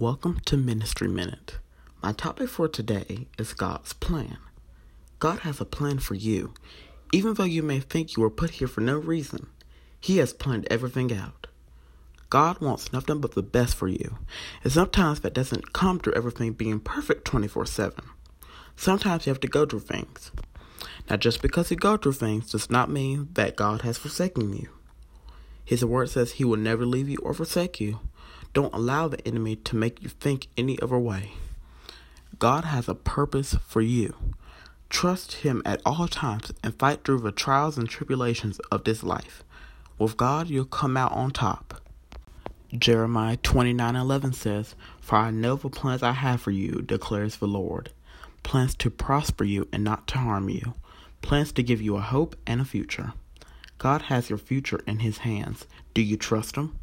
Welcome to Ministry Minute. My topic for today is God's plan. God has a plan for you. Even though you may think you were put here for no reason, He has planned everything out. God wants nothing but the best for you, and sometimes that doesn't come through everything being perfect 24 7. Sometimes you have to go through things. Now, just because you go through things does not mean that God has forsaken you. His word says He will never leave you or forsake you. Don't allow the enemy to make you think any other way. God has a purpose for you. Trust Him at all times and fight through the trials and tribulations of this life. With God, you'll come out on top. Jeremiah 29:11 says, "For I know the plans I have for you," declares the Lord, plans to prosper you and not to harm you, plans to give you a hope and a future. God has your future in His hands. Do you trust Him?